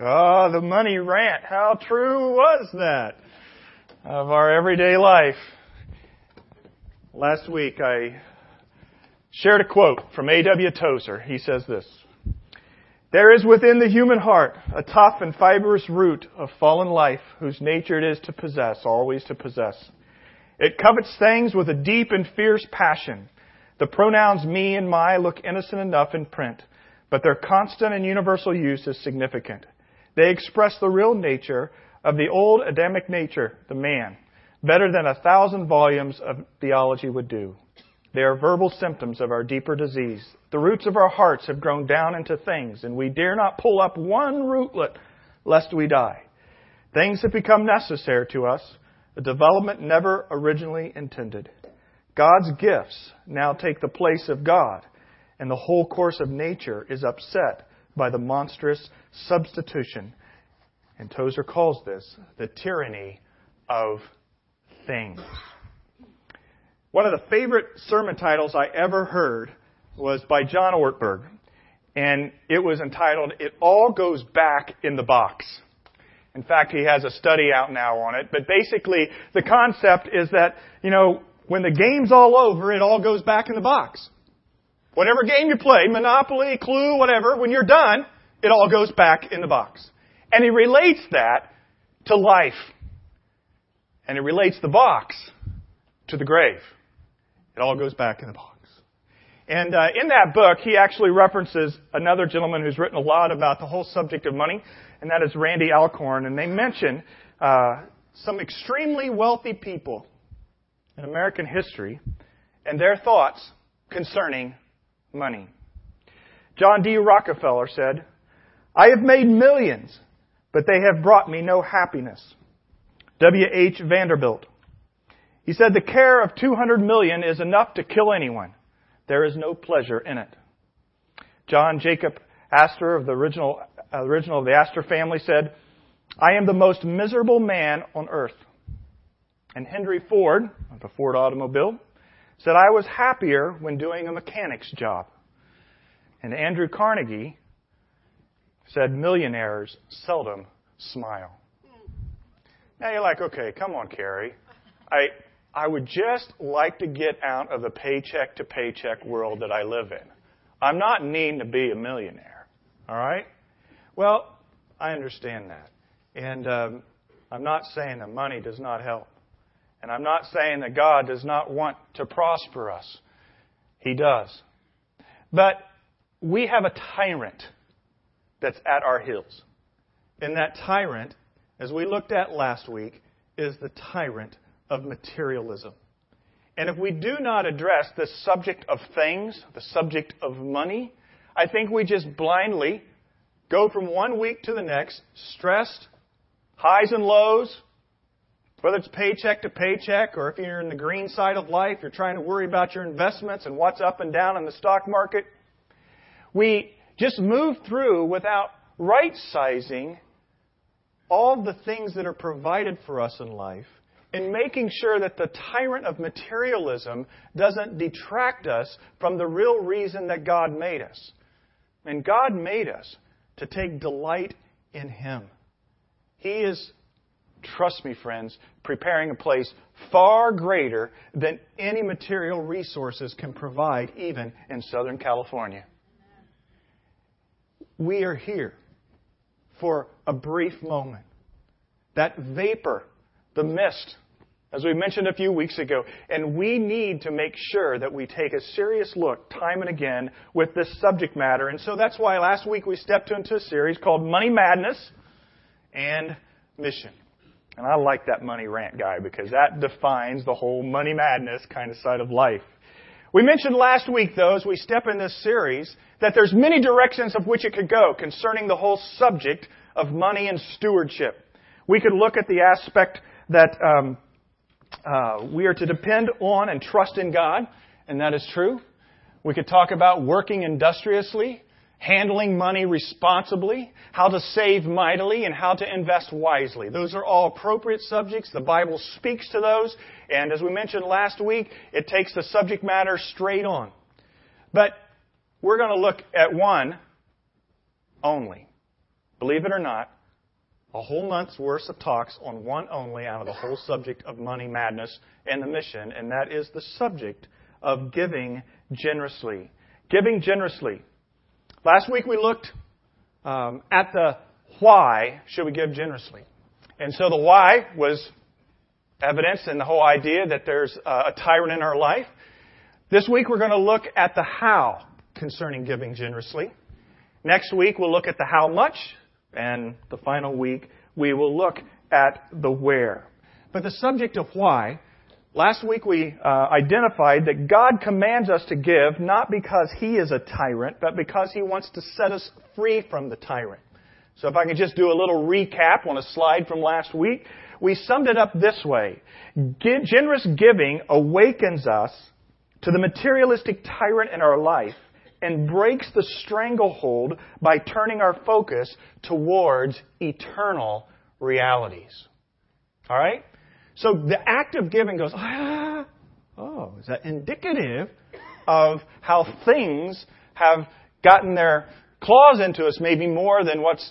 Oh, the money rant. How true was that of our everyday life? Last week I shared a quote from A.W. Tozer. He says this. There is within the human heart a tough and fibrous root of fallen life whose nature it is to possess, always to possess. It covets things with a deep and fierce passion. The pronouns me and my look innocent enough in print, but their constant and universal use is significant. They express the real nature of the old Adamic nature, the man, better than a thousand volumes of theology would do. They are verbal symptoms of our deeper disease. The roots of our hearts have grown down into things, and we dare not pull up one rootlet lest we die. Things have become necessary to us, a development never originally intended. God's gifts now take the place of God, and the whole course of nature is upset by the monstrous substitution. And Tozer calls this the tyranny of things. One of the favorite sermon titles I ever heard was by John Ortberg, and it was entitled, It All Goes Back in the Box. In fact, he has a study out now on it, but basically the concept is that, you know, when the game's all over, it all goes back in the box. Whatever game you play, Monopoly, Clue, whatever, when you're done, it all goes back in the box. And he relates that to life. And he relates the box to the grave. It all goes back in the box. And uh, in that book, he actually references another gentleman who's written a lot about the whole subject of money, and that is Randy Alcorn. And they mention uh, some extremely wealthy people in American history and their thoughts concerning money. John D. Rockefeller said, I have made millions, but they have brought me no happiness. W. H. Vanderbilt. He said, the care of 200 million is enough to kill anyone. There is no pleasure in it. John Jacob Astor of the original, uh, original of the Astor family said, I am the most miserable man on earth. And Henry Ford, of the Ford automobile, said, I was happier when doing a mechanic's job. And Andrew Carnegie said, millionaires seldom smile. Now you're like, okay, come on, Carrie. I, I would just like to get out of the paycheck to paycheck world that I live in. I'm not needing to be a millionaire. All right? Well, I understand that. And um, I'm not saying that money does not help. And I'm not saying that God does not want to prosper us. He does. But we have a tyrant that's at our heels. And that tyrant, as we looked at last week, is the tyrant of materialism. And if we do not address the subject of things, the subject of money, I think we just blindly go from one week to the next, stressed, highs and lows, whether it's paycheck to paycheck or if you're in the green side of life, you're trying to worry about your investments and what's up and down in the stock market. We just move through without right sizing all the things that are provided for us in life and making sure that the tyrant of materialism doesn't detract us from the real reason that God made us. And God made us to take delight in Him. He is trust me, friends, preparing a place far greater than any material resources can provide, even in Southern California. We are here for a brief moment. That vapor, the mist, as we mentioned a few weeks ago, and we need to make sure that we take a serious look time and again with this subject matter. And so that's why last week we stepped into a series called Money Madness and Mission. And I like that money rant guy because that defines the whole money madness kind of side of life. We mentioned last week, though, as we step in this series, that there's many directions of which it could go concerning the whole subject of money and stewardship. We could look at the aspect that um, uh, we are to depend on and trust in God, and that is true. We could talk about working industriously handling money responsibly, how to save mightily, and how to invest wisely. Those are all appropriate subjects. The Bible speaks to those. And as we mentioned last week, it takes the subject matter straight on. But we're going to look at one only. believe it or not, a whole month's worth of talks on one only out of the whole subject of money madness and the mission, and that is the subject of giving generously. Giving generously. Last week we looked um, at the why should we give generously. And so the why was evidence in the whole idea that there's a tyrant in our life. This week we're going to look at the how concerning giving generously. Next week we'll look at the how much, and the final week we will look at the where. But the subject of why, last week we uh, identified that God commands us to give not because He is a tyrant, but because He wants to set us free from the tyrant. So if I could just do a little recap on a slide from last week, we summed it up this way. Generous giving awakens us to the materialistic tyrant in our life and breaks the stranglehold by turning our focus towards eternal realities. All right? So the act of giving goes, ah, oh, is that indicative of how things have gotten their claws into us maybe more than what's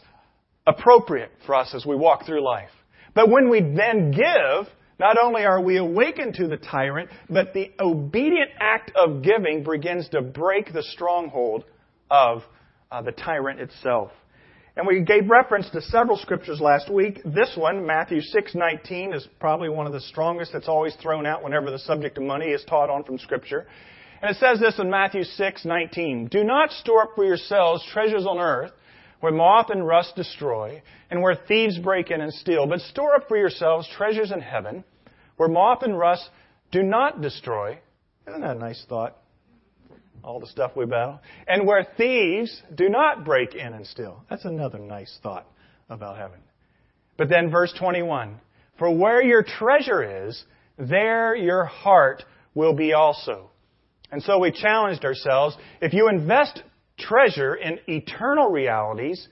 appropriate for us as we walk through life. But when we then give, not only are we awakened to the tyrant, but the obedient act of giving begins to break the stronghold of uh, the tyrant itself. And we gave reference to several scriptures last week. This one, Matthew 6:19, is probably one of the strongest that's always thrown out whenever the subject of money is taught on from scripture. And it says this in Matthew 6:19, "Do not store up for yourselves treasures on earth, where moth and rust destroy, and where thieves break in and steal. But store up for yourselves treasures in heaven, where moth and rust do not destroy. Isn't that a nice thought? All the stuff we battle. And where thieves do not break in and steal. That's another nice thought about heaven. But then verse 21. For where your treasure is, there your heart will be also. And so we challenged ourselves, if you invest treasure in eternal realities,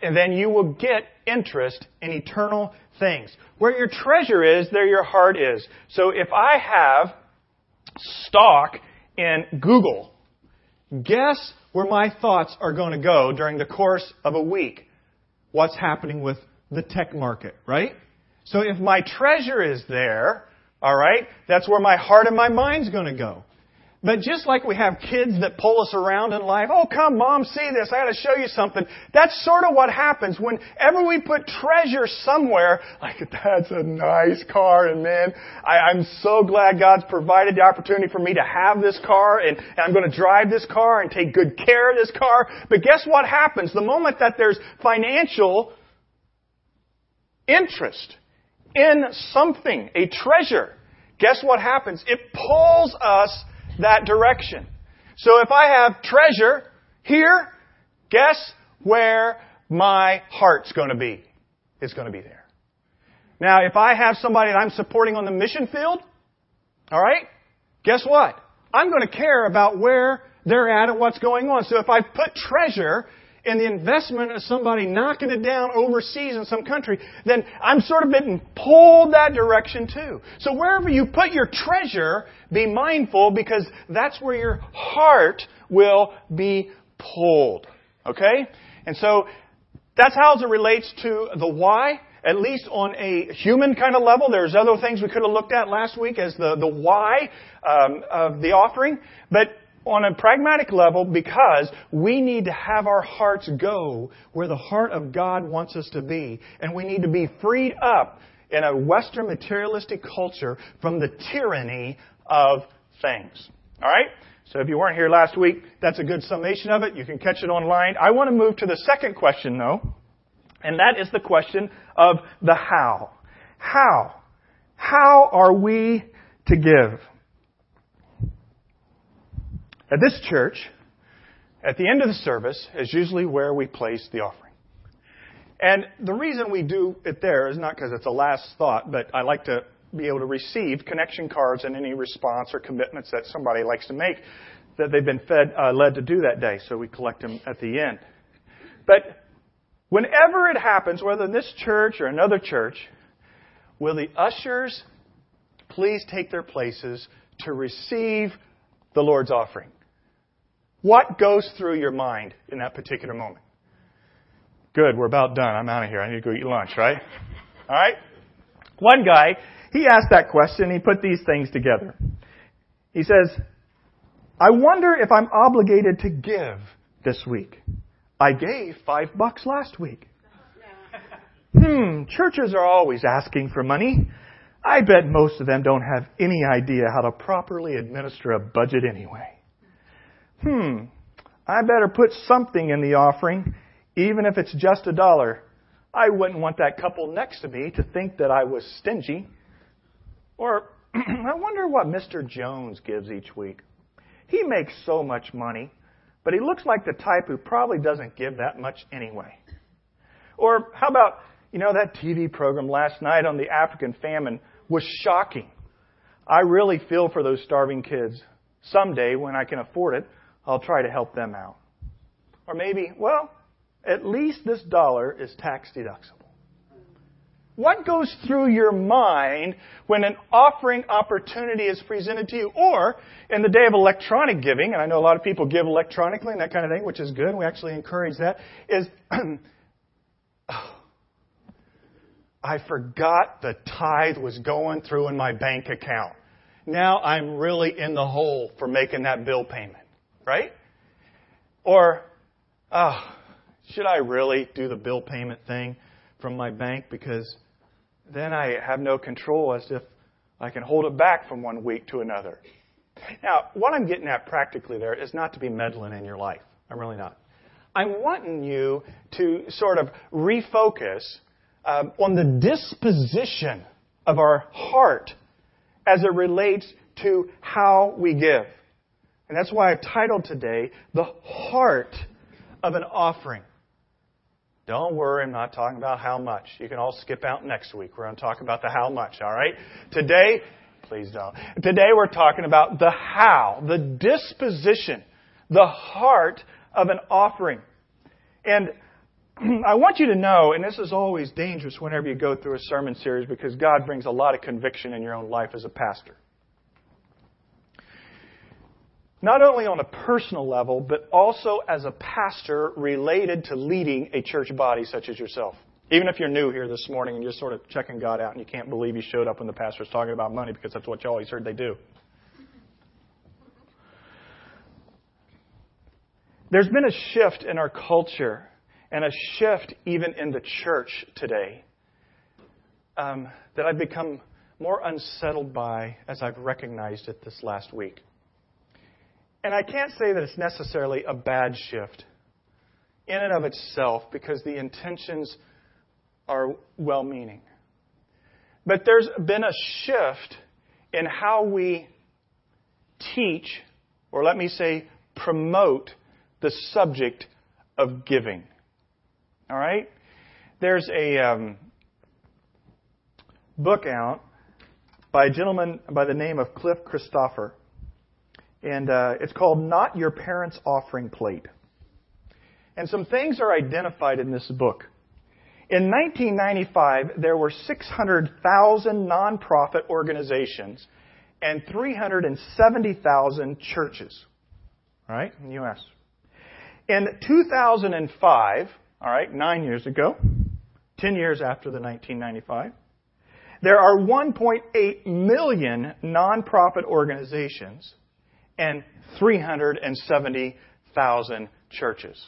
then you will get interest in eternal things. Where your treasure is, there your heart is. So if I have stock in Google, guess where my thoughts are going to go during the course of a week? What's happening with the tech market, right? So if my treasure is there, alright, that's where my heart and my mind's going to go. But just like we have kids that pull us around in life, oh come mom, see this, I gotta show you something. That's sort of what happens whenever we put treasure somewhere, like that's a nice car and man, I, I'm so glad God's provided the opportunity for me to have this car and, and I'm gonna drive this car and take good care of this car. But guess what happens? The moment that there's financial interest in something, a treasure, guess what happens? It pulls us that direction. So if I have treasure here, guess where my heart's going to be? It's going to be there. Now, if I have somebody that I'm supporting on the mission field, all right, guess what? I'm going to care about where they're at and what's going on. So if I put treasure and the investment of somebody knocking it down overseas in some country, then I'm sort of being pulled that direction too. So wherever you put your treasure, be mindful because that's where your heart will be pulled. Okay? And so that's how it relates to the why at least on a human kind of level. There's other things we could have looked at last week as the, the why um, of the offering. But on a pragmatic level because we need to have our hearts go where the heart of God wants us to be. And we need to be freed up in a Western materialistic culture from the tyranny of things. Alright? So if you weren't here last week, that's a good summation of it. You can catch it online. I want to move to the second question though, and that is the question of the how. How? How are we to give? At this church, at the end of the service is usually where we place the offering. And the reason we do it there is not because it's a last thought, but I like to be able to receive connection cards and any response or commitments that somebody likes to make that they've been fed, uh, led to do that day. So we collect them at the end. But whenever it happens, whether in this church or another church, will the ushers please take their places to receive the Lord's offering? What goes through your mind in that particular moment? Good, we're about done. I'm out of here. I need to go eat lunch, right? All right? One guy, he asked that question. He put these things together. He says, I wonder if I'm obligated to give this week. I gave five bucks last week. Hmm, churches are always asking for money. I bet most of them don't have any idea how to properly administer a budget anyway. Hmm, I better put something in the offering, even if it's just a dollar. I wouldn't want that couple next to me to think that I was stingy. Or, I wonder what Mr. Jones gives each week. He makes so much money, but he looks like the type who probably doesn't give that much anyway. Or how about, you know, that TV program last night on the African famine was shocking. I really feel for those starving kids. Someday, when I can afford it, I'll try to help them out. Or maybe, well, at least this dollar is tax deductible. What goes through your mind when an offering opportunity is presented to you? Or in the day of electronic giving, and I know a lot of people give electronically and that kind of thing, which is good. We actually encourage that. Is I forgot the tithe was going through in my bank account. Now I'm really in the hole for making that bill payment, right? Or, oh, should I really do the bill payment thing from my bank because then I have no control as if I can hold it back from one week to another. Now, what I'm getting at practically there is not to be meddling in your life. I'm really not. I'm wanting you to sort of refocus um, on the disposition of our heart as it relates to how we give. And that's why I've titled today, The Heart of an Offering. Don't worry, I'm not talking about how much. You can all skip out next week. We're going to talk about the how much, all right? Today, please don't. Today we're talking about the how, the disposition, the heart of an offering. And I want you to know, and this is always dangerous whenever you go through a sermon series because God brings a lot of conviction in your own life as a pastor not only on a personal level, but also as a pastor related to leading a church body such as yourself. Even if you're new here this morning and you're sort of checking God out and you can't believe you showed up when the pastor was talking about money because that's what you always heard they do. There's been a shift in our culture and a shift even in the church today um, that I've become more unsettled by as I've recognized it this last week. And I can't say that it's necessarily a bad shift in and of itself because the intentions are well meaning. But there's been a shift in how we teach, or let me say, promote the subject of giving. All right? There's a um, book out by a gentleman by the name of Clif Christopher and uh, it's called Not Your Parents' Offering Plate. And some things are identified in this book. In 1995, there were 600,000 nonprofit organizations and 370,000 churches, right, in the U.S. In 2005, all right, nine years ago, 10 years after the 1995, there are 1.8 million nonprofit organizations and 370,000 churches.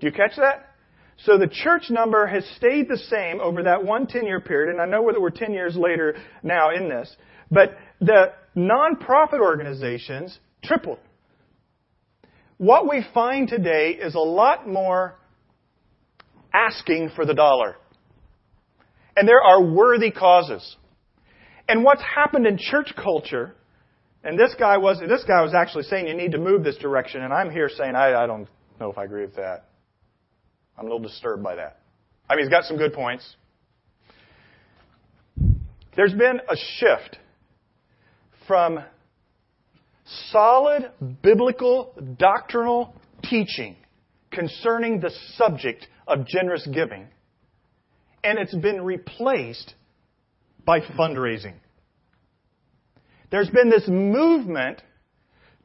Do you catch that? So the church number has stayed the same over that one 10 year period, and I know that we're 10 years later now in this, but the nonprofit organizations tripled. What we find today is a lot more asking for the dollar. And there are worthy causes. And what's happened in church culture and this guy was this guy was actually saying you need to move this direction, and I'm here saying I, I don't know if I agree with that. I'm a little disturbed by that. I mean, he's got some good points. There's been a shift from solid biblical doctrinal teaching concerning the subject of generous giving, and it's been replaced by fundraising. There's been this movement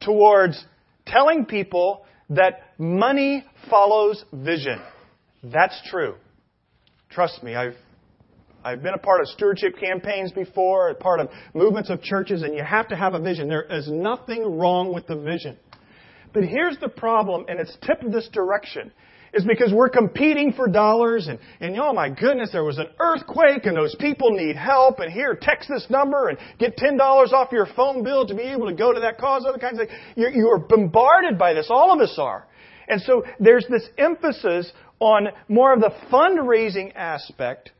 towards telling people that money follows vision. That's true. Trust me, I've I've been a part of stewardship campaigns before, a part of movements of churches, and you have to have a vision. There is nothing wrong with the vision. But here's the problem, and it's tipped this direction, is because we're competing for dollars, and, and oh my goodness, there was an earthquake, and those people need help, and here, text this number, and get $10 off your phone bill to be able to go to that cause, other kinds of things. You're, you are bombarded by this. All of us are. And so there's this emphasis on more of the fundraising aspect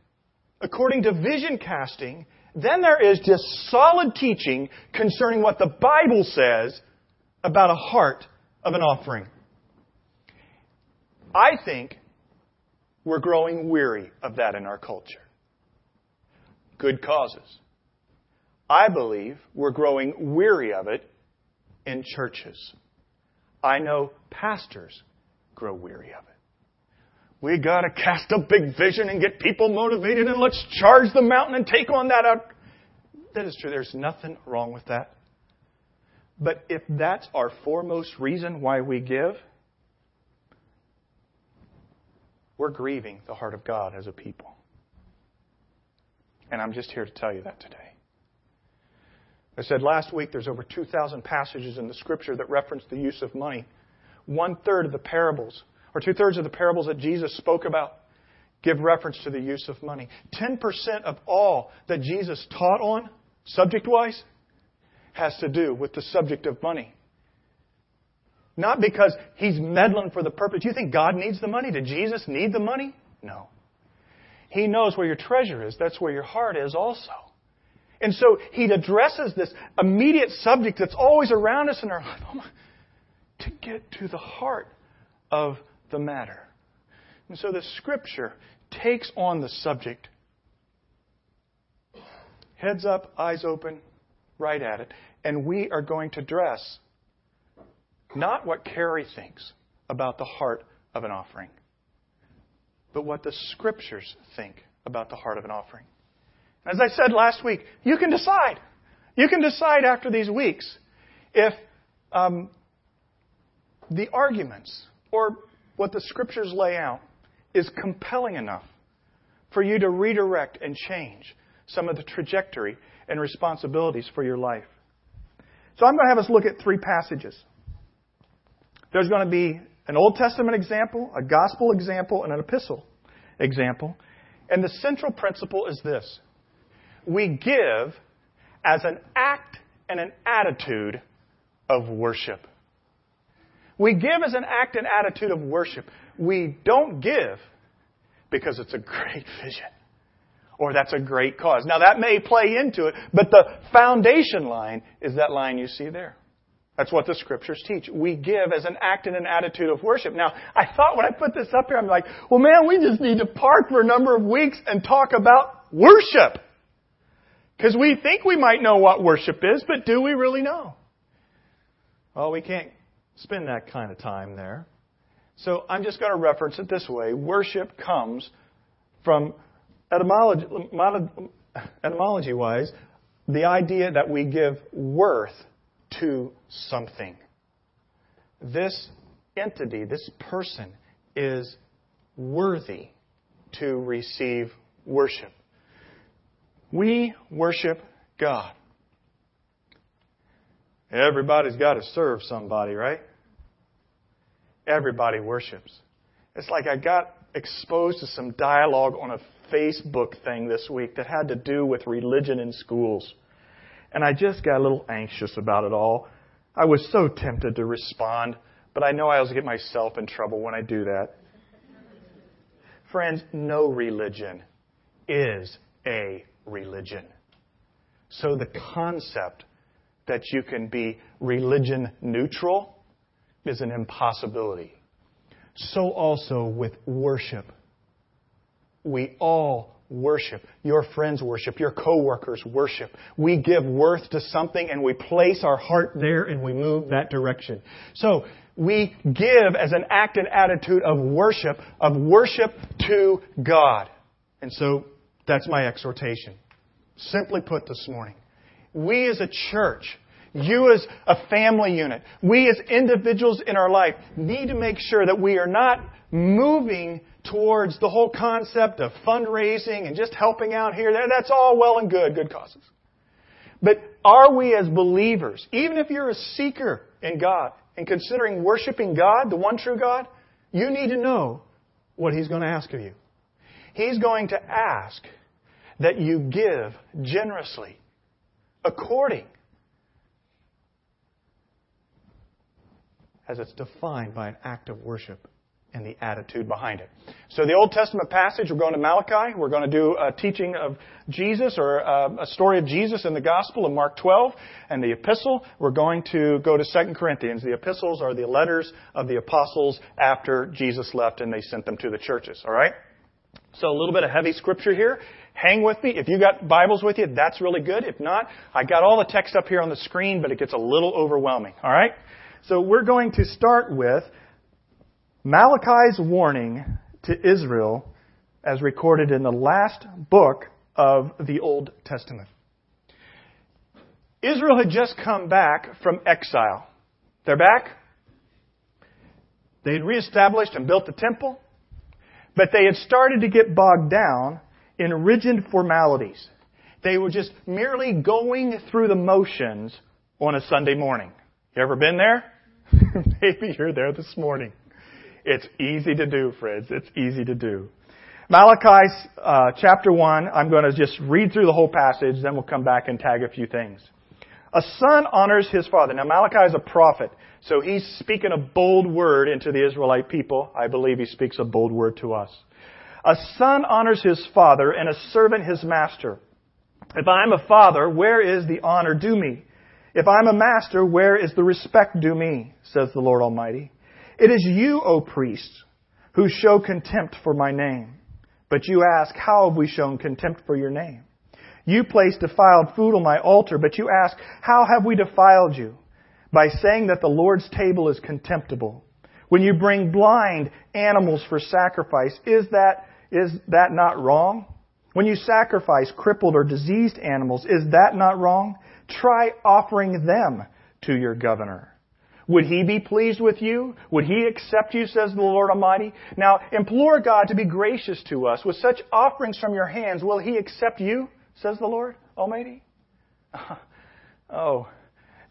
according to vision casting, then there is just solid teaching concerning what the Bible says about a heart of an offering. I think we're growing weary of that in our culture. Good causes. I believe we're growing weary of it in churches. I know pastors grow weary of it. We got to cast a big vision and get people motivated and let's charge the mountain and take on that out. That is true. There's nothing wrong with that. But if that's our foremost reason why we give, we're grieving the heart of God as a people. And I'm just here to tell you that today. I said last week there's over 2,000 passages in the scripture that reference the use of money. One third of the parables or two thirds of the parables that Jesus spoke about give reference to the use of money. 10% of all that Jesus taught on, subject wise, has to do with the subject of money. Not because he's meddling for the purpose. You think God needs the money? Did Jesus need the money? No. He knows where your treasure is. That's where your heart is also. And so he addresses this immediate subject that's always around us in our life oh to get to the heart of the matter. And so the scripture takes on the subject. Heads up, eyes open, right at it. And we are going to dress not what Carrie thinks about the heart of an offering, but what the scriptures think about the heart of an offering. As I said last week, you can decide. You can decide after these weeks if um, the arguments or what the scriptures lay out is compelling enough for you to redirect and change some of the trajectory and responsibilities for your life. So I'm going to have us look at three passages. There's going to be an Old Testament example, a gospel example, and an epistle example. And the central principle is this we give as an act and an attitude of worship. We give as an act and attitude of worship. We don't give because it's a great vision or that's a great cause. Now that may play into it, but the foundation line is that line you see there. That's what the scriptures teach. We give as an act and an attitude of worship. Now, I thought when I put this up here, I'm like, well man, we just need to park for a number of weeks and talk about worship. Because we think we might know what worship is, but do we really know? Well, we can't spend that kind of time there. So I'm just going to reference it this way. Worship comes from etymology, etymology wise, the idea that we give worth to something. This entity, this person, is worthy to receive worship. We worship God. Everybody's got to serve somebody, right? Everybody worships. It's like I got exposed to some dialogue on a Facebook thing this week that had to do with religion in schools. And I just got a little anxious about it all. I was so tempted to respond, but I know I always get myself in trouble when I do that. Friends, no religion is a religion. So the concept that you can be religion neutral is an impossibility. So also with worship. We all worship. Your friends worship. Your coworkers worship. We give worth to something and we place our heart there and we move that direction. So we give as an act and attitude of worship, of worship to God. And so that's my exhortation. Simply put this morning we as a church You as a family unit, we as individuals in our life need to make sure that we are not moving towards the whole concept of fundraising and just helping out here. That's all well and good, good causes. But are we as believers, even if you're a seeker in God and considering worshiping God, the one true God, you need to know what He's going to ask of you. He's going to ask that you give generously, according as it's defined by an act of worship and the attitude behind it. So the Old Testament passage, we're going to Malachi. We're going to do a teaching of Jesus or a, a story of Jesus in the Gospel in Mark 12. And the epistle, we're going to go to 2 Corinthians. The epistles are the letters of the apostles after Jesus left and they sent them to the churches. All right? So a little bit of heavy scripture here. Hang with me. If you got Bibles with you, that's really good. If not, I got all the text up here on the screen, but it gets a little overwhelming. All right? So we're going to start with Malachi's warning to Israel as recorded in the last book of the Old Testament. Israel had just come back from exile. They're back. They had reestablished and built the temple, but they had started to get bogged down in rigid formalities. They were just merely going through the motions on a Sunday morning. You ever been there? Maybe you're there this morning. It's easy to do, friends. It's easy to do. Malachi uh, chapter 1, I'm going to just read through the whole passage, then we'll come back and tag a few things. A son honors his father. Now, Malachi is a prophet, so he's speaking a bold word into the Israelite people. I believe he speaks a bold word to us. A son honors his father, and a servant his master. If I am a father, where is the honor due me? If I am a master, where is the respect due me? Says the Lord Almighty. It is you, O priests, who show contempt for my name. But you ask, How have we shown contempt for your name? You place defiled food on my altar, but you ask, How have we defiled you? By saying that the Lord's table is contemptible. When you bring blind animals for sacrifice, is that, is that not wrong? When you sacrifice crippled or diseased animals, is that not wrong? Try offering them to your governor. Would he be pleased with you? Would he accept you, says the Lord Almighty? Now, implore God to be gracious to us. With such offerings from your hands, will he accept you, says the Lord Almighty? Oh,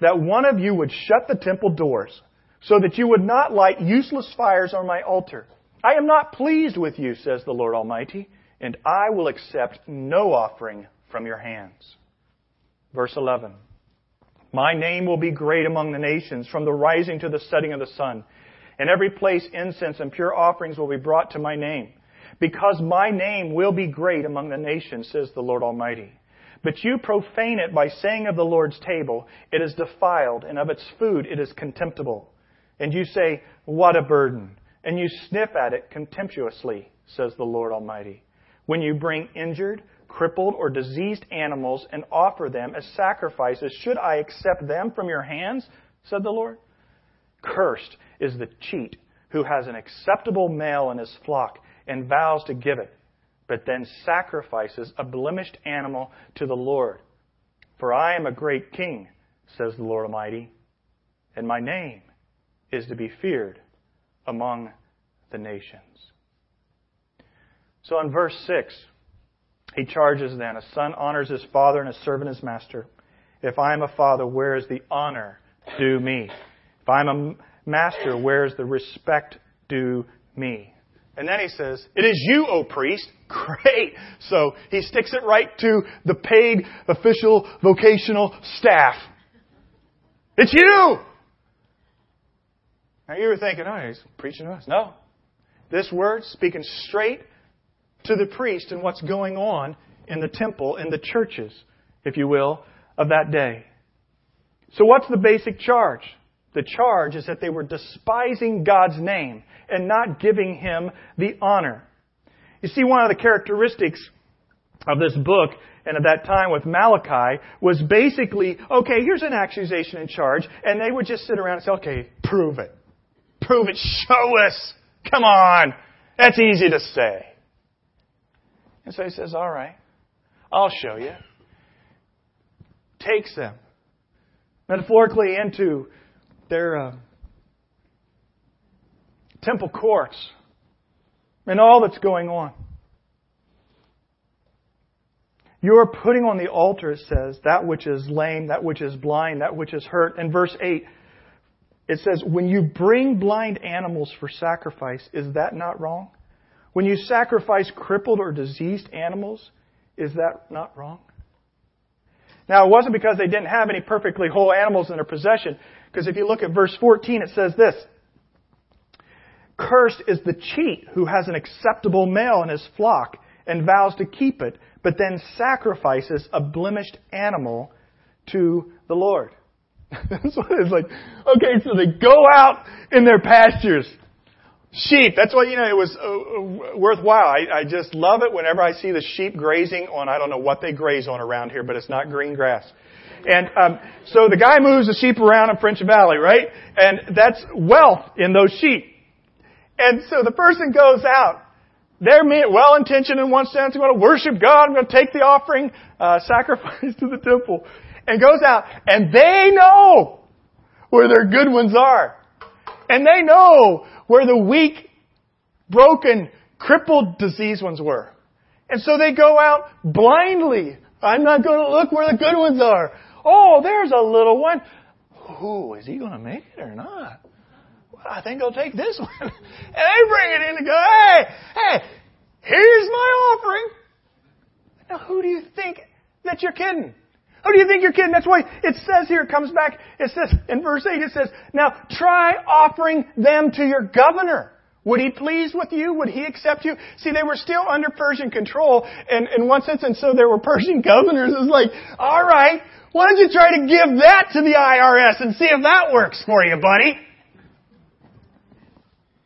that one of you would shut the temple doors so that you would not light useless fires on my altar. I am not pleased with you, says the Lord Almighty, and I will accept no offering from your hands. Verse 11. My name will be great among the nations, from the rising to the setting of the sun. In every place incense and pure offerings will be brought to my name. Because my name will be great among the nations, says the Lord Almighty. But you profane it by saying of the Lord's table, it is defiled, and of its food it is contemptible. And you say, what a burden. And you sniff at it contemptuously, says the Lord Almighty. When you bring injured, crippled, or diseased animals and offer them as sacrifices. Should I accept them from your hands? said the Lord. Cursed is the cheat who has an acceptable male in his flock and vows to give it, but then sacrifices a blemished animal to the Lord. For I am a great king, says the Lord Almighty, and my name is to be feared among the nations. So in verse 6, he charges then, a son honors his father and a servant his master. If I am a father, where is the honor due me? If I'm a master, where is the respect due me? And then he says, It is you, O priest. Great. So he sticks it right to the paid official vocational staff. It's you! Now you were thinking, oh, he's preaching to us. No. This word speaking straight to the priest and what's going on in the temple, in the churches, if you will, of that day. So what's the basic charge? The charge is that they were despising God's name and not giving Him the honor. You see, one of the characteristics of this book and at that time with Malachi was basically, okay, here's an accusation and charge, and they would just sit around and say, okay, prove it. Prove it. Show us. Come on. That's easy to say. And so he says, All right, I'll show you. Takes them metaphorically into their uh, temple courts and all that's going on. You're putting on the altar, it says, that which is lame, that which is blind, that which is hurt. In verse 8, it says, When you bring blind animals for sacrifice, is that not wrong? When you sacrifice crippled or diseased animals, is that not wrong? Now, it wasn't because they didn't have any perfectly whole animals in their possession, because if you look at verse 14, it says this Cursed is the cheat who has an acceptable male in his flock and vows to keep it, but then sacrifices a blemished animal to the Lord. What it's like. Okay, so they go out in their pastures. Sheep, that's what, you know, it was uh, uh, worthwhile. I, I just love it whenever I see the sheep grazing on, I don't know what they graze on around here, but it's not green grass. And um, so the guy moves the sheep around in French Valley, right? And that's wealth in those sheep. And so the person goes out. They're well intentioned in one sense. I'm going to worship God. I'm going to take the offering, uh, sacrifice to the temple. And goes out. And they know where their good ones are. And they know where the weak, broken, crippled, diseased ones were. And so they go out blindly. I'm not going to look where the good ones are. Oh, there's a little one. Who is he going to make it or not? Well, I think I'll take this one. and they bring it in and go, hey, hey, here's my offering. Now, who do you think that you're kidding? Who do you think you're kidding? That's why it says here, it comes back, it says, in verse 8, it says, now try offering them to your governor. Would he please with you? Would he accept you? See, they were still under Persian control, and in one sense, and so there were Persian governors. It's like, all right, why don't you try to give that to the IRS and see if that works for you, buddy?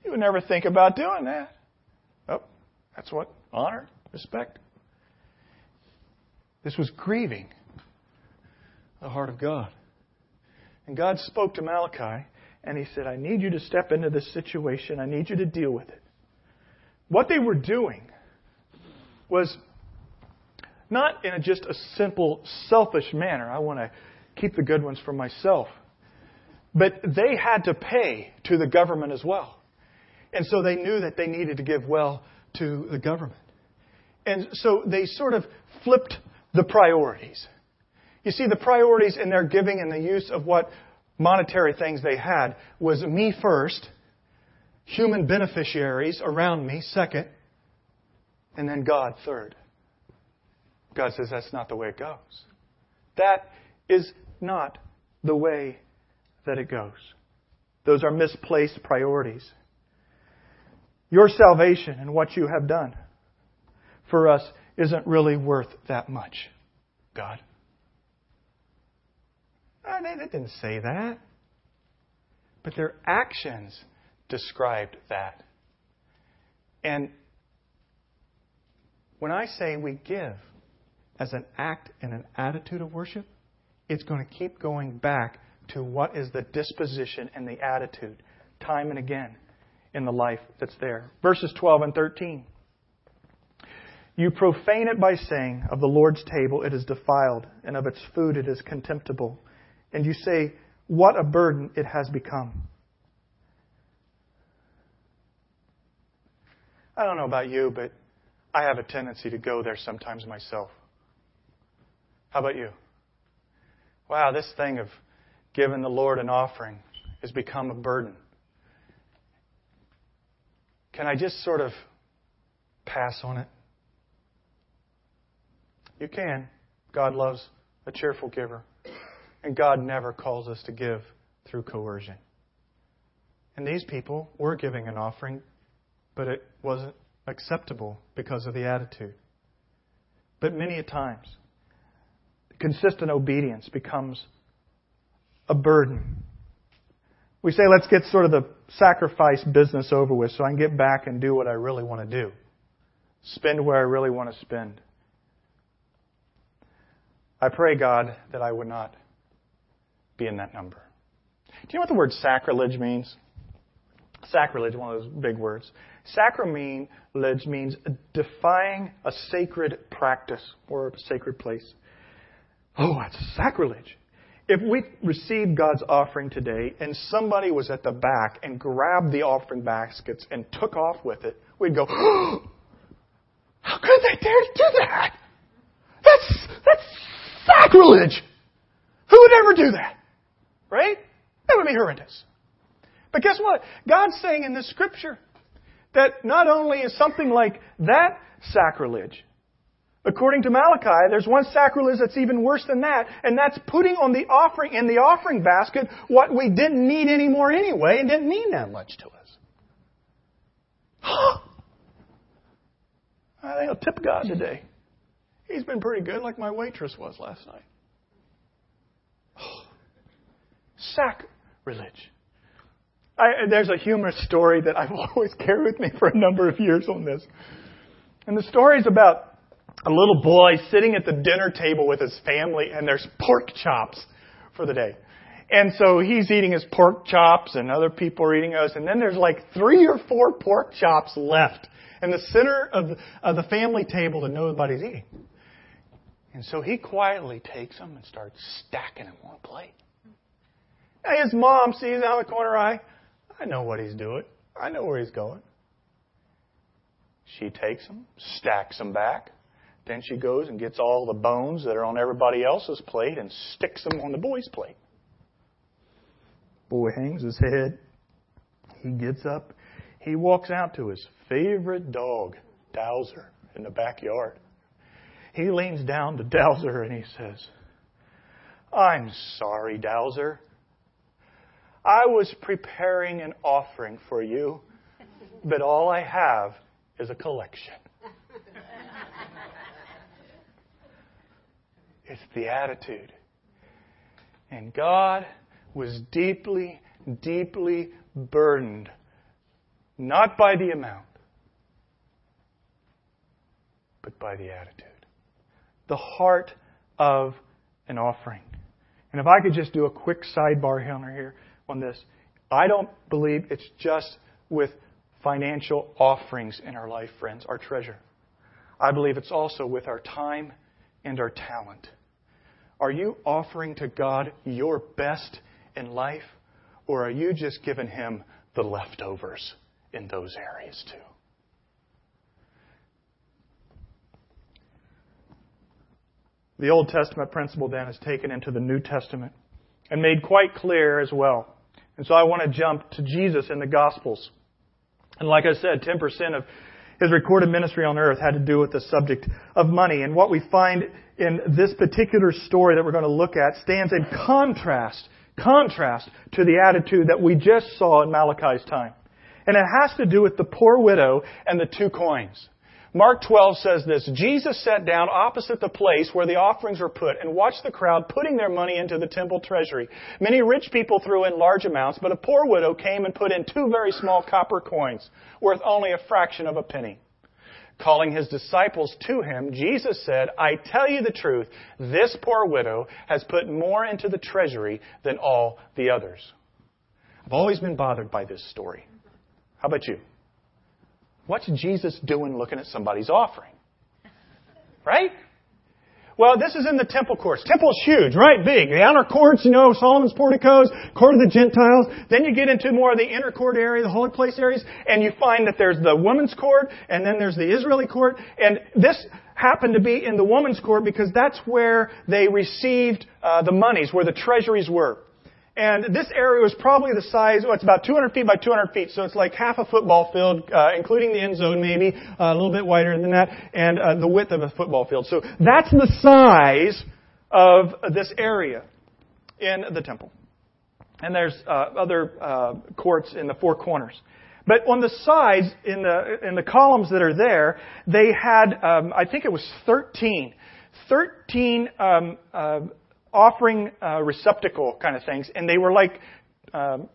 You would never think about doing that. Oh, that's what honor, respect. This was grieving the heart of God. And God spoke to Malachi, and He said, I need you to step into this situation. I need you to deal with it. What they were doing was not in a, just a simple, selfish manner. I want to keep the good ones for myself. But they had to pay to the government as well. And so they knew that they needed to give well to the government. And so they sort of flipped the priorities. You see, the priorities in their giving and the use of what monetary things they had was me first, human beneficiaries around me second, and then God third. God says that's not the way it goes. That is not the way that it goes. Those are misplaced priorities. Your salvation and what you have done for us isn't really worth that much, God. Oh, they didn't say that. But their actions described that. And when I say we give as an act and an attitude of worship, it's going to keep going back to what is the disposition and the attitude, time and again, in the life that's there. Verses 12 and 13. You profane it by saying, Of the Lord's table it is defiled, and of its food it is contemptible and you say, What a burden it has become. I don't know about you, but I have a tendency to go there sometimes myself. How about you? Wow, this thing of giving the Lord an offering has become a burden. Can I just sort of pass on it? You can. God loves a cheerful giver. And God never calls us to give through coercion. And these people were giving an offering, but it wasn't acceptable because of the attitude. But many a times, consistent obedience becomes a burden. We say, let's get sort of the sacrifice business over with so I can get back and do what I really want to do. Spend where I really want to spend. I pray, God, that I would not be in that number. Do you know what the word sacrilege means? Sacrilege, one of those big words. Sacrilege means defying a sacred practice or a sacred place. Oh, that's sacrilege. if we received God's offering today and somebody was at the back and grabbed the offering baskets and took off with it, we'd go, oh, how could they dare to do that? That's, that's sacrilege. Who would ever do that? Right? That would be horrendous. But guess what? God's saying in this scripture that not only is something like that sacrilege, According to Malachi, there's one sacrilege that's even worse than that, and that's putting on the offering in the offering basket what we didn't need anymore anyway and didn't mean that much to us. I think I'll tip God today. He's been pretty good, like my waitress was last night. Sacrilege. I, there's a humorous story that I've always carried with me for a number of years on this. And the story is about a little boy sitting at the dinner table with his family and there's pork chops for the day. And so he's eating his pork chops and other people are eating those and then there's like three or four pork chops left in the center of of the family table that nobody's eating. And so he quietly takes them and starts stacking them on a plate. His mom sees out of the corner eye, I know what he's doing. I know where he's going. She takes them, stacks them back, then she goes and gets all the bones that are on everybody else's plate and sticks them on the boy's plate. Boy hangs his head. He gets up. He walks out to his favorite dog, Dowser, in the backyard. He leans down to Dowser and he says, I'm sorry, Dowser. I was preparing an offering for you, but all I have is a collection. It's the attitude. And God was deeply, deeply burdened, not by the amount, but by the attitude. The heart of an offering. And if I could just do a quick sidebar here on this, I don't believe it's just with financial offerings in our life, friends, our treasure. I believe it's also with our time and our talent. Are you offering to God your best in life, or are you just giving Him the leftovers in those areas too? The Old Testament principle then is taken into the New Testament and made quite clear as well. And so I want to jump to Jesus in the Gospels. And like I said, 10% of his recorded ministry on earth had to do with the subject of money. And what we find in this particular story that we're going to look at stands in contrast, contrast to the attitude that we just saw in Malachi's time. And it has to do with the poor widow and the two coins. Mark 12 says this Jesus sat down opposite the place where the offerings were put and watched the crowd putting their money into the temple treasury. Many rich people threw in large amounts, but a poor widow came and put in two very small copper coins, worth only a fraction of a penny. Calling his disciples to him, Jesus said, I tell you the truth, this poor widow has put more into the treasury than all the others. I've always been bothered by this story. How about you? What's Jesus doing looking at somebody's offering? Right? Well, this is in the temple courts. Temple's huge, right? Big. The outer courts, you know, Solomon's porticos, court of the Gentiles. Then you get into more of the inner court area, the holy place areas, and you find that there's the women's court, and then there's the Israeli court. And this happened to be in the women's court because that's where they received uh, the monies, where the treasuries were. And this area was probably the size, well, it's about 200 feet by 200 feet, so it's like half a football field, uh, including the end zone maybe, uh, a little bit wider than that, and uh, the width of a football field. So that's the size of this area in the temple. And there's uh, other uh, courts in the four corners. But on the sides, in the, in the columns that are there, they had, um, I think it was 13, 13 um, uh, offering uh, receptacle kind of things, and they were like um,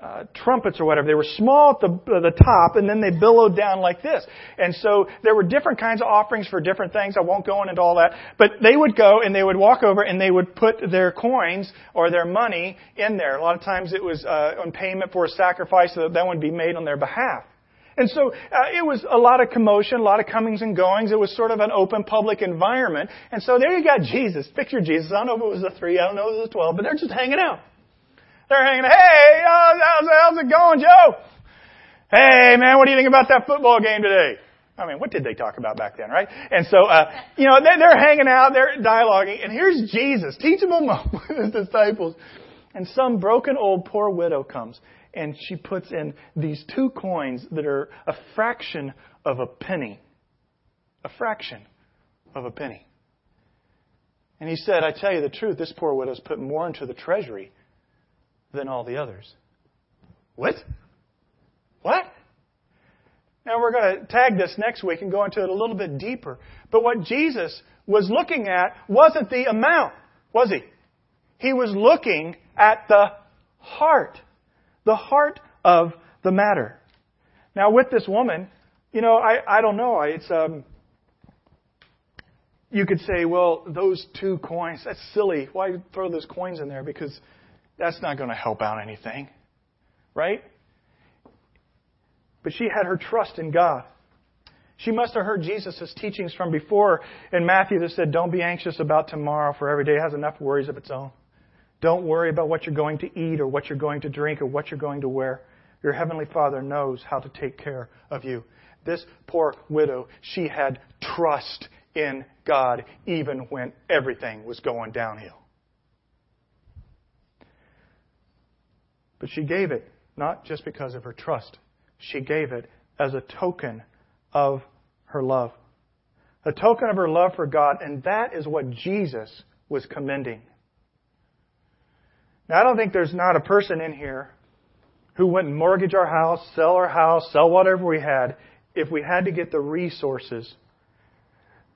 uh, trumpets or whatever. They were small at the, uh, the top, and then they billowed down like this. And so there were different kinds of offerings for different things. I won't go into all that, but they would go and they would walk over and they would put their coins or their money in there. A lot of times it was uh, on payment for a sacrifice, so that that would be made on their behalf. And so uh, it was a lot of commotion, a lot of comings and goings. It was sort of an open public environment. And so there you got Jesus. Picture Jesus. I don't know if it was a three, I don't know if it was a twelve, but they're just hanging out. They're hanging, hey, how's, how's it going, Joe? Hey, man, what do you think about that football game today? I mean, what did they talk about back then, right? And so, uh, you know, they're, they're hanging out, they're dialoguing, and here's Jesus, teachable moment with his disciples. And some broken old poor widow comes, and she puts in these two coins that are a fraction of a penny. A fraction of a penny. And he said, I tell you the truth, this poor widow's put more into the treasury than all the others. What? What? Now we're going to tag this next week and go into it a little bit deeper. But what Jesus was looking at wasn't the amount, was he? He was looking at the heart. The heart of the matter. Now with this woman, you know, I, I don't know. It's, um, you could say, well, those two coins, that's silly. Why throw those coins in there? Because that's not going to help out anything. Right? But she had her trust in God. She must have heard Jesus' teachings from before in Matthew that said, Don't be anxious about tomorrow, for every day has enough worries of its own. Don't worry about what you're going to eat or what you're going to drink or what you're going to wear. Your Heavenly Father knows how to take care of you. This poor widow, she had trust in God even when everything was going downhill. But she gave it not just because of her trust, she gave it as a token of her love. A token of her love for God, and that is what Jesus was commending. Now, I don't think there's not a person in here who wouldn't mortgage our house, sell our house, sell whatever we had, if we had to get the resources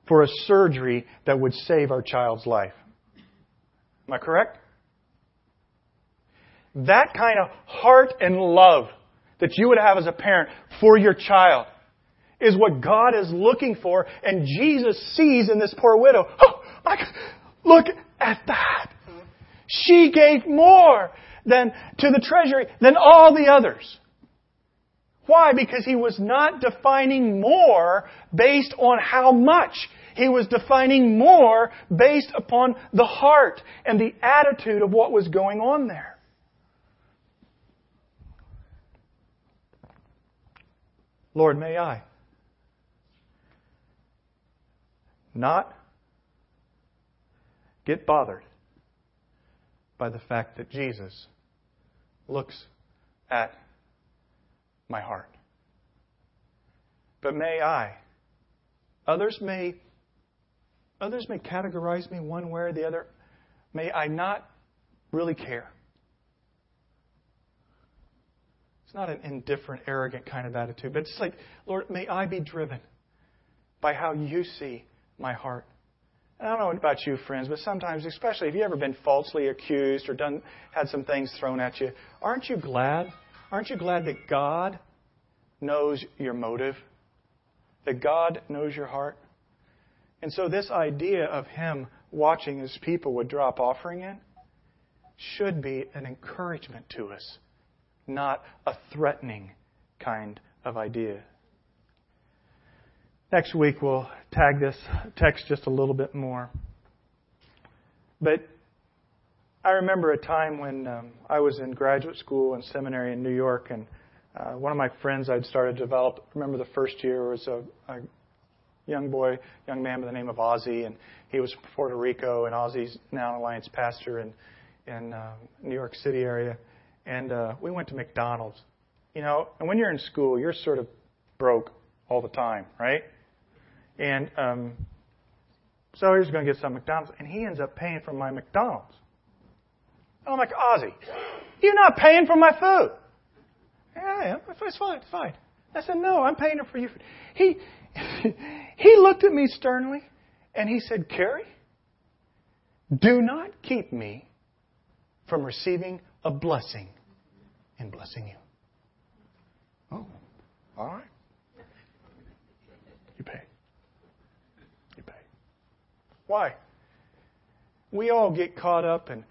for a surgery that would save our child's life. Am I correct? That kind of heart and love that you would have as a parent for your child is what God is looking for, and Jesus sees in this poor widow. Oh, my God, look at that. She gave more than to the treasury than all the others. Why? Because he was not defining more based on how much. He was defining more based upon the heart and the attitude of what was going on there. Lord, may I not get bothered by the fact that Jesus looks at my heart. But may I, others may, others may categorize me one way or the other. May I not really care. It's not an indifferent, arrogant kind of attitude, but it's like, Lord, may I be driven by how you see my heart. I don't know about you, friends, but sometimes, especially if you've ever been falsely accused or done had some things thrown at you, aren't you glad? Aren't you glad that God knows your motive? That God knows your heart? And so this idea of Him watching His people would drop offering in should be an encouragement to us not a threatening kind of idea. Next week, we'll tag this text just a little bit more. But I remember a time when um, I was in graduate school and seminary in New York, and uh, one of my friends I'd started to develop, remember the first year, was a, a young boy, young man by the name of Ozzy, and he was from Puerto Rico, and Ozzy's now an Alliance pastor in, in uh, New York City area and uh, we went to McDonald's. You know, and when you're in school, you're sort of broke all the time, right? And um, so he was going to get some McDonald's, and he ends up paying for my McDonald's. And I'm like, Ozzy, you're not paying for my food. Yeah, I am. It's fine. It's fine. I said, no, I'm paying it for you. He he looked at me sternly, and he said, Kerry, do not keep me from receiving a blessing in blessing you. Oh, all right. You pay. You pay. Why? We all get caught up in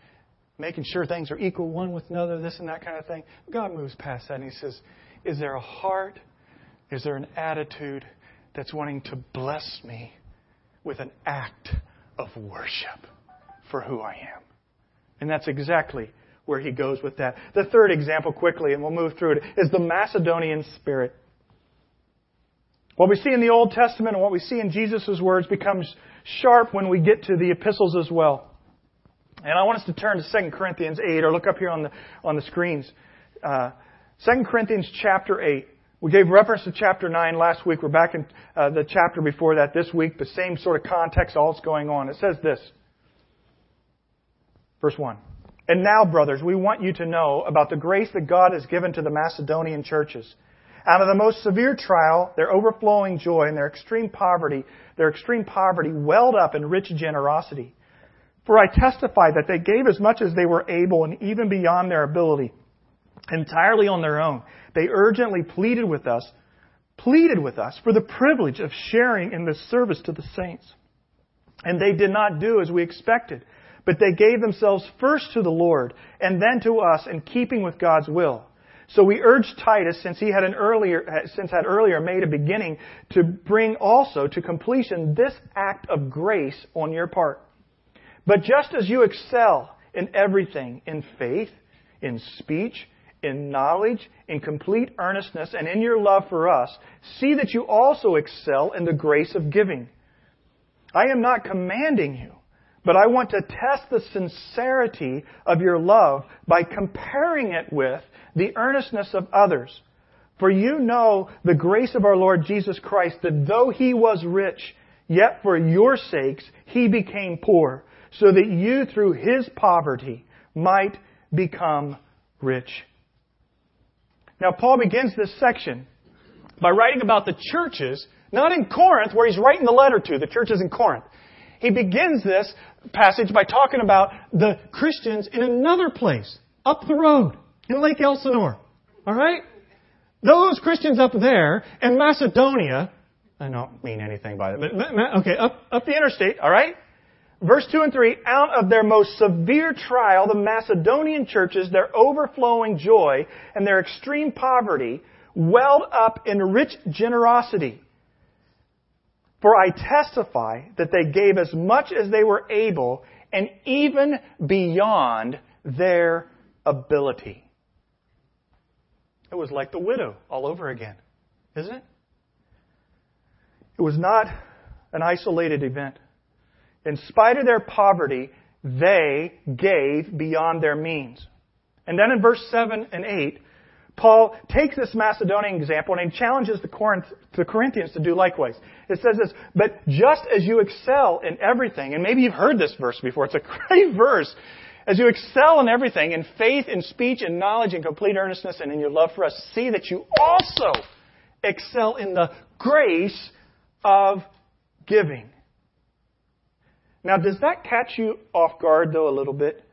making sure things are equal one with another, this and that kind of thing. God moves past that and He says, Is there a heart Is there an attitude that's wanting to bless me with an act of worship for who I am? And that's exactly where he goes with that. The third example, quickly, and we'll move through it, is the Macedonian spirit. What we see in the Old Testament and what we see in Jesus' words becomes sharp when we get to the epistles as well. And I want us to turn to 2 Corinthians 8, or look up here on the, on the screens. Uh, 2 Corinthians chapter 8. We gave reference to chapter 9 last week. We're back in uh, the chapter before that this week. The same sort of context, all that's going on. It says this. Verse 1. And now, brothers, we want you to know about the grace that God has given to the Macedonian churches. Out of the most severe trial, their overflowing joy and their extreme poverty, their extreme poverty welled up in rich generosity. For I testify that they gave as much as they were able and even beyond their ability, entirely on their own. They urgently pleaded with us, pleaded with us for the privilege of sharing in this service to the saints. And they did not do as we expected but they gave themselves first to the Lord and then to us in keeping with God's will. So we urge Titus, since he had an earlier, uh, since had earlier made a beginning, to bring also to completion this act of grace on your part. But just as you excel in everything, in faith, in speech, in knowledge, in complete earnestness, and in your love for us, see that you also excel in the grace of giving. I am not commanding you but I want to test the sincerity of your love by comparing it with the earnestness of others. For you know the grace of our Lord Jesus Christ, that though he was rich, yet for your sakes he became poor, so that you through his poverty might become rich. Now, Paul begins this section by writing about the churches, not in Corinth, where he's writing the letter to, the churches in Corinth. He begins this passage by talking about the Christians in another place, up the road, in Lake Elsinore. Alright? Those Christians up there in Macedonia, I don't mean anything by it, but, okay, up, up the interstate, alright? Verse 2 and 3, out of their most severe trial, the Macedonian churches, their overflowing joy and their extreme poverty, welled up in rich generosity. For I testify that they gave as much as they were able and even beyond their ability. It was like the widow all over again, isn't it? It was not an isolated event. In spite of their poverty, they gave beyond their means. And then in verse 7 and 8, Paul takes this Macedonian example and he challenges the, Corinth, the Corinthians to do likewise. It says this, but just as you excel in everything, and maybe you've heard this verse before, it's a great verse. As you excel in everything, in faith, in speech, in knowledge, in complete earnestness, and in your love for us, see that you also excel in the grace of giving. Now, does that catch you off guard, though, a little bit?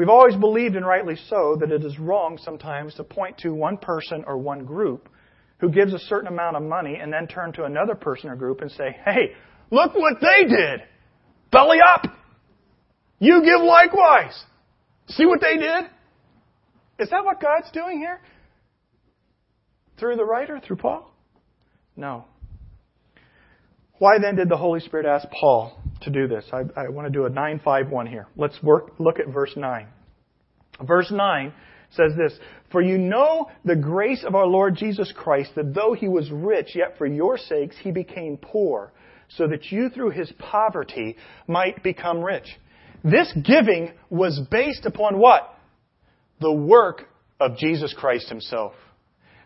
We've always believed, and rightly so, that it is wrong sometimes to point to one person or one group who gives a certain amount of money and then turn to another person or group and say, hey, look what they did! Belly up! You give likewise! See what they did? Is that what God's doing here? Through the writer, through Paul? No. Why then did the Holy Spirit ask Paul to do this. I, I want to do a 951 here. Let's work, look at verse 9. Verse 9 says this, For you know the grace of our Lord Jesus Christ, that though he was rich, yet for your sakes he became poor, so that you through his poverty might become rich. This giving was based upon what? The work of Jesus Christ himself.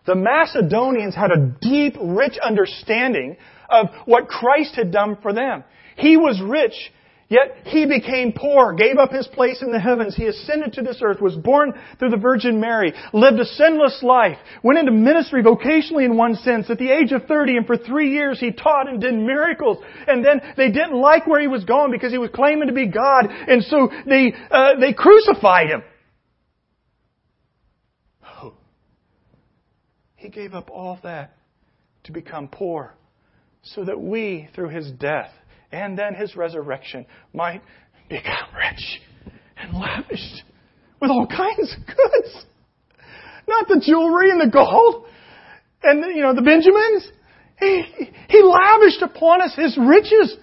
The Macedonians had a deep, rich understanding of what Christ had done for them. He was rich, yet he became poor, gave up his place in the heavens. He ascended to this earth, was born through the Virgin Mary, lived a sinless life, went into ministry vocationally in one sense. At the age of 30 and for three years he taught and did miracles. And then they didn't like where he was going because he was claiming to be God. And so they, uh, they crucified him. He gave up all that to become poor so that we, through his death, and then his resurrection might become rich and lavished with all kinds of goods. not the jewelry and the gold and, you know, the Benjamins. He, he lavished upon us His riches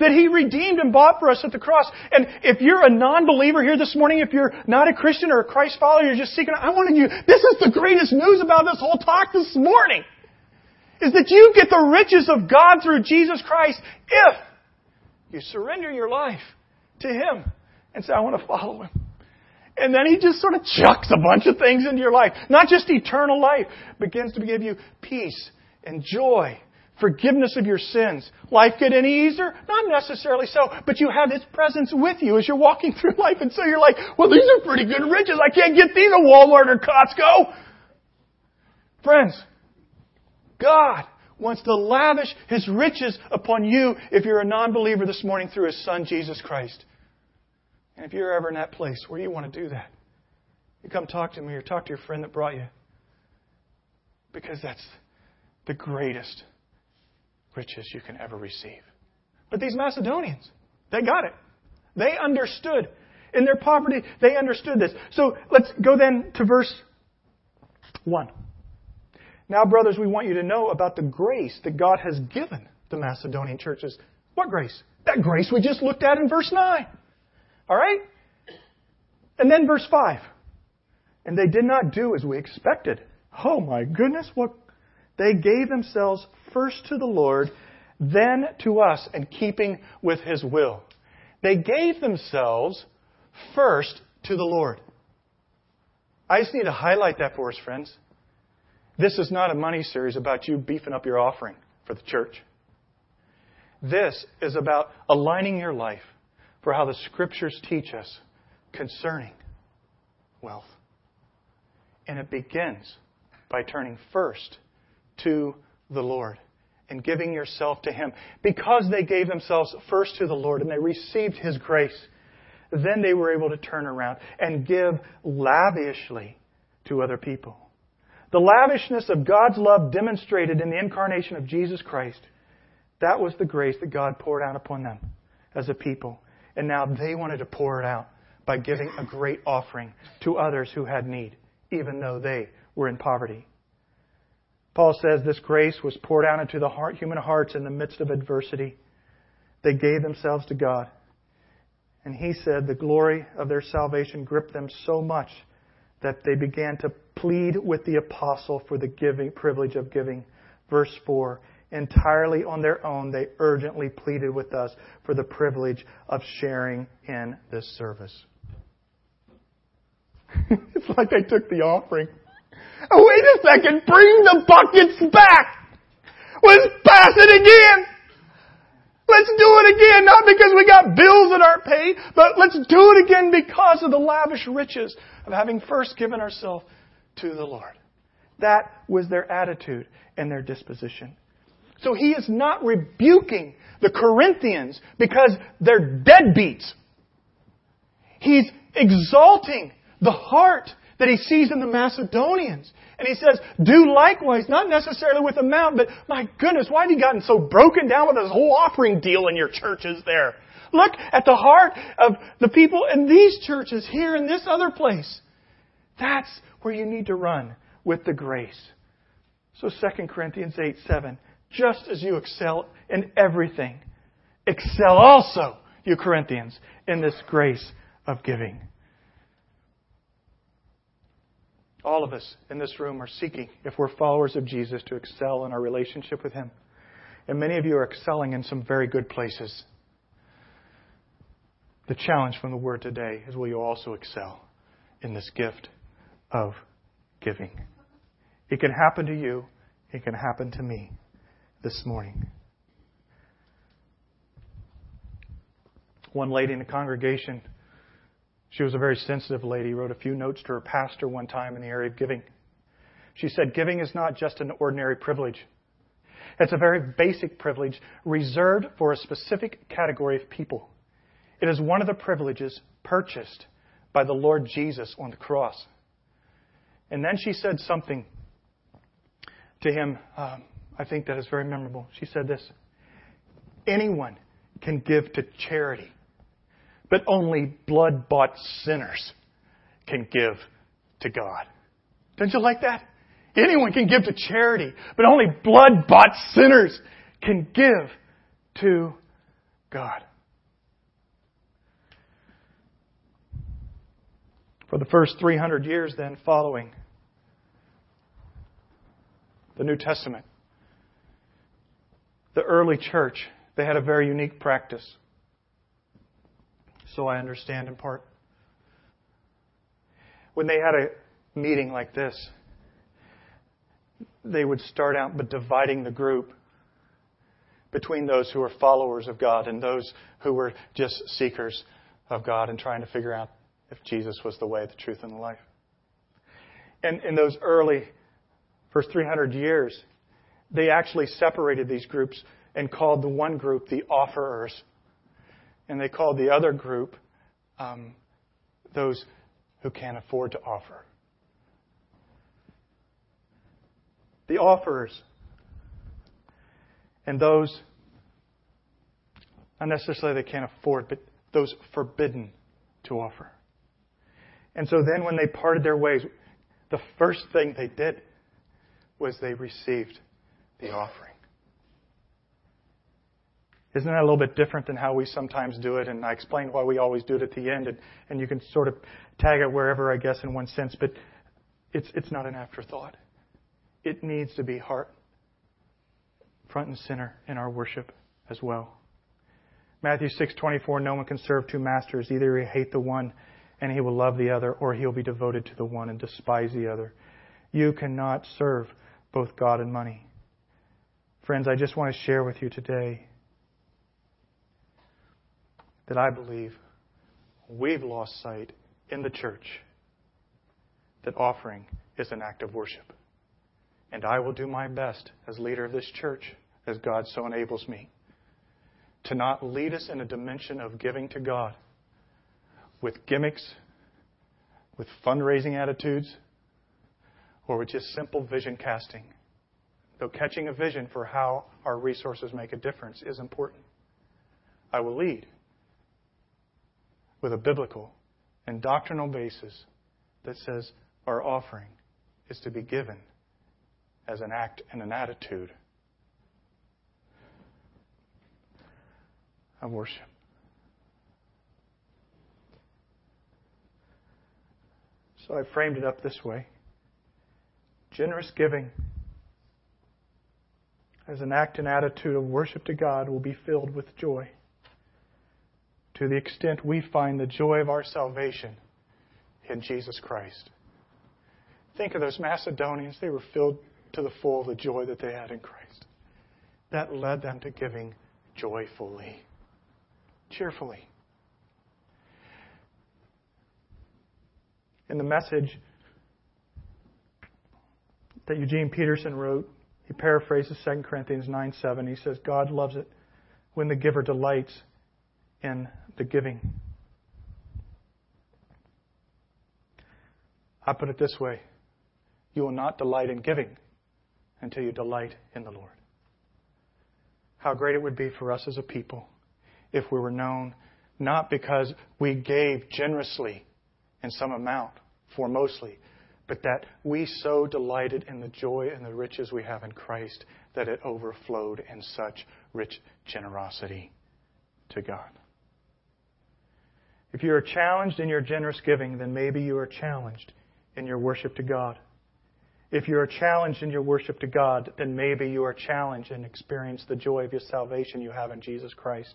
that He redeemed and bought for us at the cross. And if you're a non-believer here this morning, if you're not a Christian or a Christ follower, you're just seeking, I wanted you, this is the greatest news about this whole talk this morning. Is that you get the riches of God through Jesus Christ if you surrender your life to Him and say, I want to follow Him. And then He just sort of chucks a bunch of things into your life. Not just eternal life, begins to give you peace and joy forgiveness of your sins. Life get any easier? Not necessarily so, but you have His presence with you as you're walking through life, and so you're like, well, these are pretty good riches. I can't get these at Walmart or Costco. Friends, God wants to lavish His riches upon you if you're a non-believer this morning through His Son, Jesus Christ. And if you're ever in that place where you want to do that, you come talk to me or talk to your friend that brought you. Because that's the greatest riches you can ever receive. But these Macedonians, they got it. They understood. In their poverty, they understood this. So let's go then to verse 1. Now, brothers, we want you to know about the grace that God has given the Macedonian churches. What grace? That grace we just looked at in verse 9. All right? And then verse 5. And they did not do as we expected. Oh my goodness, what they gave themselves first to the Lord, then to us, in keeping with His will. They gave themselves first to the Lord. I just need to highlight that for us, friends. This is not a money series about you beefing up your offering for the church. This is about aligning your life for how the Scriptures teach us concerning wealth. And it begins by turning first to the Lord and giving yourself to Him. Because they gave themselves first to the Lord and they received His grace, then they were able to turn around and give lavishly to other people. The lavishness of God's love demonstrated in the incarnation of Jesus Christ, that was the grace that God poured out upon them as a people. And now they wanted to pour it out by giving a great offering to others who had need, even though they were in poverty. Paul says this grace was poured out into the heart, human hearts in the midst of adversity. They gave themselves to God. And he said the glory of their salvation gripped them so much that they began to plead with the apostle for the giving privilege of giving. Verse 4 entirely on their own, they urgently pleaded with us for the privilege of sharing in this service. it's like they took the offering Oh, wait a second, bring the buckets back. Let's pass it again. Let's do it again, not because we got bills that aren't paid, but let's do it again because of the lavish riches of having first given ourselves to the Lord. That was their attitude and their disposition. So he is not rebuking the Corinthians because they're deadbeats. He's exalting the heart that he sees in the Macedonians. And he says, do likewise, not necessarily with amount, but my goodness, why have you gotten so broken down with this whole offering deal in your churches there? Look at the heart of the people in these churches here in this other place. That's where you need to run with the grace. So 2 Corinthians 8, 7. Just as you excel in everything, excel also, you Corinthians, in this grace of giving. All of us in this room are seeking, if we're followers of Jesus, to excel in our relationship with Him. And many of you are excelling in some very good places. The challenge from the Word today is will you also excel in this gift of giving? It can happen to you, it can happen to me this morning. One lady in the congregation she was a very sensitive lady, wrote a few notes to her pastor one time in the area of giving. She said, Giving is not just an ordinary privilege. It's a very basic privilege reserved for a specific category of people. It is one of the privileges purchased by the Lord Jesus on the cross. And then she said something to him, um, I think that is very memorable. She said this Anyone can give to charity but only blood bought sinners can give to God. Don't you like that? Anyone can give to charity, but only blood bought sinners can give to God. For the first 300 years, then, following the New Testament, the early church, they had a very unique practice. So I understand in part. When they had a meeting like this, they would start out by dividing the group between those who were followers of God and those who were just seekers of God and trying to figure out if Jesus was the way, the truth, and the life. And in those early first 300 years, they actually separated these groups and called the one group the offerers, and they called the other group um, those who can't afford to offer. The offerers and those, not necessarily they can't afford, but those forbidden to offer. And so then when they parted their ways, the first thing they did was they received the offering. Isn't that a little bit different than how we sometimes do it? And I explained why we always do it at the end, and, and you can sort of tag it wherever, I guess, in one sense, but it's, it's not an afterthought. It needs to be heart, front and center in our worship as well. Matthew 6:24 No one can serve two masters either he hate the one and he will love the other or he'll be devoted to the one and despise the other. You cannot serve both God and money. Friends, I just want to share with you today that I believe we've lost sight in the church that offering is an act of worship. And I will do my best as leader of this church, as God so enables me, to not lead us in a dimension of giving to God with gimmicks, with fundraising attitudes, or with just simple vision casting. Though catching a vision for how our resources make a difference is important. I will lead with a biblical and doctrinal basis that says our offering is to be given as an act and an attitude of worship. So I framed it up this way generous giving as an act and attitude of worship to God will be filled with joy to the extent we find the joy of our salvation in Jesus Christ. Think of those Macedonians. They were filled to the full of the joy that they had in Christ. That led them to giving joyfully, cheerfully. In the message that Eugene Peterson wrote, he paraphrases 2 Corinthians 9 7. He says, God loves it when the giver delights in the giving. I put it this way you will not delight in giving until you delight in the Lord. How great it would be for us as a people if we were known not because we gave generously in some amount, for mostly, but that we so delighted in the joy and the riches we have in Christ that it overflowed in such rich generosity to God. If you are challenged in your generous giving, then maybe you are challenged in your worship to God. If you are challenged in your worship to God, then maybe you are challenged and experience the joy of your salvation you have in Jesus Christ.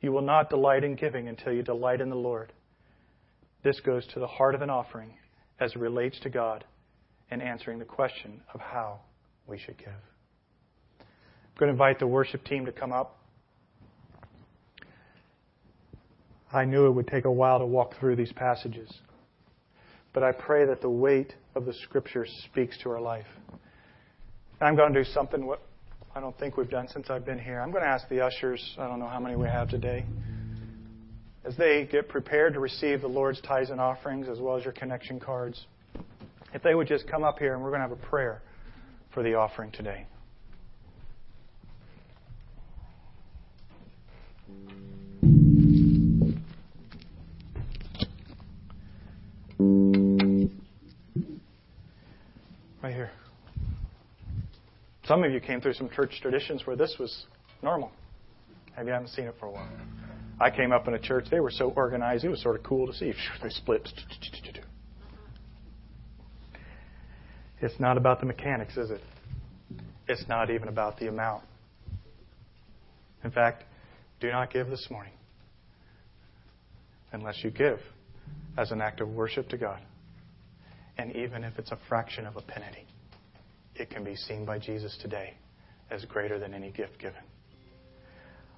You will not delight in giving until you delight in the Lord. This goes to the heart of an offering as it relates to God and answering the question of how we should give. I'm going to invite the worship team to come up. I knew it would take a while to walk through these passages. But I pray that the weight of the Scripture speaks to our life. I'm going to do something what I don't think we've done since I've been here. I'm going to ask the ushers, I don't know how many we have today, as they get prepared to receive the Lord's tithes and offerings as well as your connection cards, if they would just come up here and we're going to have a prayer for the offering today. Some of you came through some church traditions where this was normal. Maybe you haven't seen it for a while. I came up in a church, they were so organized, it was sort of cool to see. They split. It's not about the mechanics, is it? It's not even about the amount. In fact, do not give this morning unless you give as an act of worship to God. And even if it's a fraction of a penny, it can be seen by Jesus today as greater than any gift given.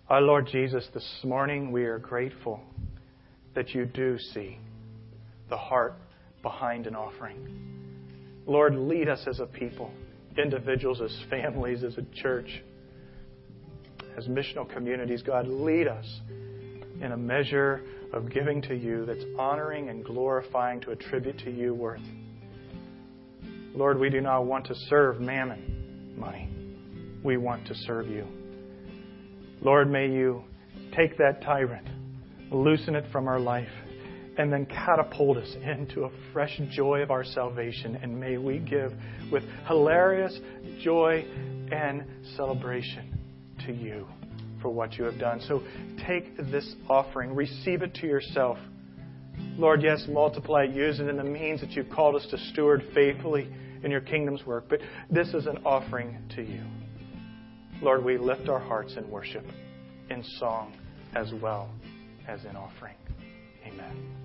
Our Lord Jesus, this morning we are grateful that you do see the heart behind an offering. Lord, lead us as a people, individuals, as families, as a church, as missional communities. God, lead us in a measure of giving to you that's honoring and glorifying to attribute to you worth. Lord, we do not want to serve mammon money. We want to serve you. Lord, may you take that tyrant, loosen it from our life, and then catapult us into a fresh joy of our salvation. And may we give with hilarious joy and celebration to you for what you have done. So take this offering, receive it to yourself. Lord, yes, multiply it, use it in the means that you've called us to steward faithfully in your kingdom's work. But this is an offering to you. Lord, we lift our hearts in worship, in song, as well as in offering. Amen.